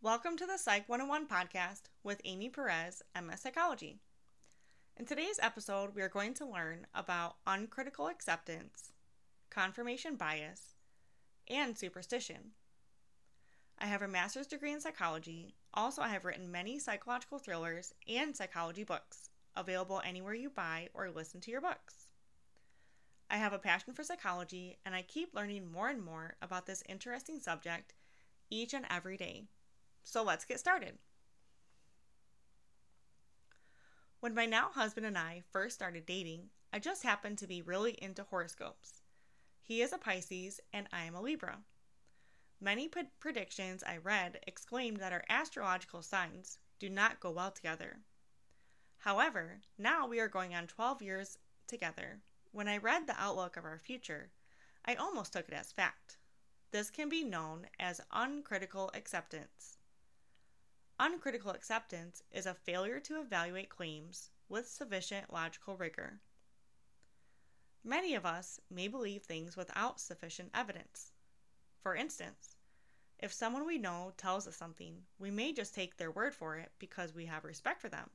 Welcome to the Psych 101 podcast with Amy Perez, MS Psychology. In today's episode, we are going to learn about uncritical acceptance, confirmation bias, and superstition. I have a master's degree in psychology. Also, I have written many psychological thrillers and psychology books, available anywhere you buy or listen to your books. I have a passion for psychology, and I keep learning more and more about this interesting subject each and every day. So let's get started. When my now husband and I first started dating, I just happened to be really into horoscopes. He is a Pisces and I am a Libra. Many p- predictions I read exclaimed that our astrological signs do not go well together. However, now we are going on 12 years together. When I read the outlook of our future, I almost took it as fact. This can be known as uncritical acceptance. Uncritical acceptance is a failure to evaluate claims with sufficient logical rigor. Many of us may believe things without sufficient evidence. For instance, if someone we know tells us something, we may just take their word for it because we have respect for them.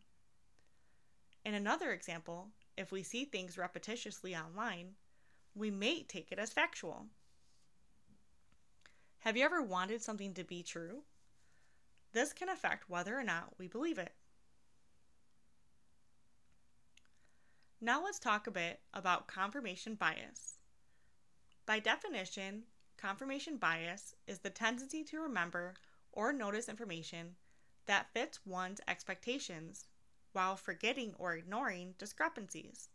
In another example, if we see things repetitiously online, we may take it as factual. Have you ever wanted something to be true? This can affect whether or not we believe it. Now let's talk a bit about confirmation bias. By definition, confirmation bias is the tendency to remember or notice information that fits one's expectations while forgetting or ignoring discrepancies.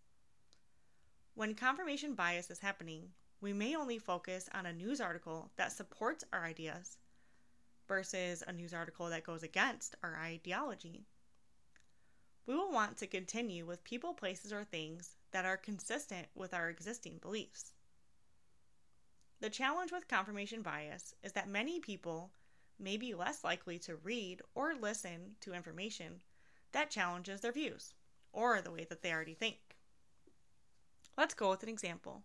When confirmation bias is happening, we may only focus on a news article that supports our ideas versus a news article that goes against our ideology. We will want to continue with people, places, or things that are consistent with our existing beliefs. The challenge with confirmation bias is that many people may be less likely to read or listen to information that challenges their views or the way that they already think. Let's go with an example.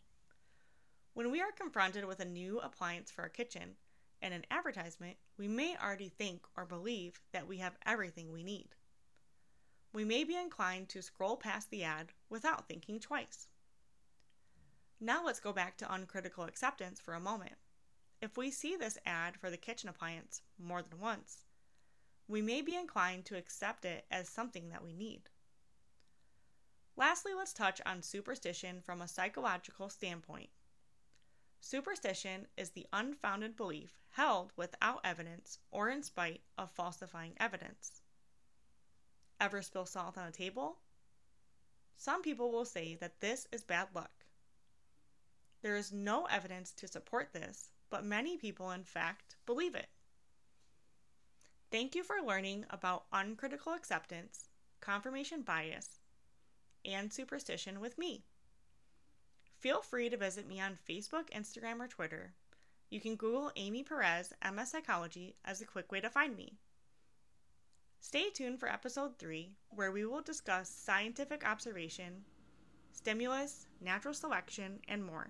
When we are confronted with a new appliance for our kitchen, and an advertisement, we may already think or believe that we have everything we need. We may be inclined to scroll past the ad without thinking twice. Now let's go back to uncritical acceptance for a moment. If we see this ad for the kitchen appliance more than once, we may be inclined to accept it as something that we need. Lastly, let's touch on superstition from a psychological standpoint. Superstition is the unfounded belief held without evidence or in spite of falsifying evidence. Ever spill salt on a table? Some people will say that this is bad luck. There is no evidence to support this, but many people, in fact, believe it. Thank you for learning about uncritical acceptance, confirmation bias, and superstition with me. Feel free to visit me on Facebook, Instagram, or Twitter. You can Google Amy Perez, MS Psychology, as a quick way to find me. Stay tuned for episode 3, where we will discuss scientific observation, stimulus, natural selection, and more.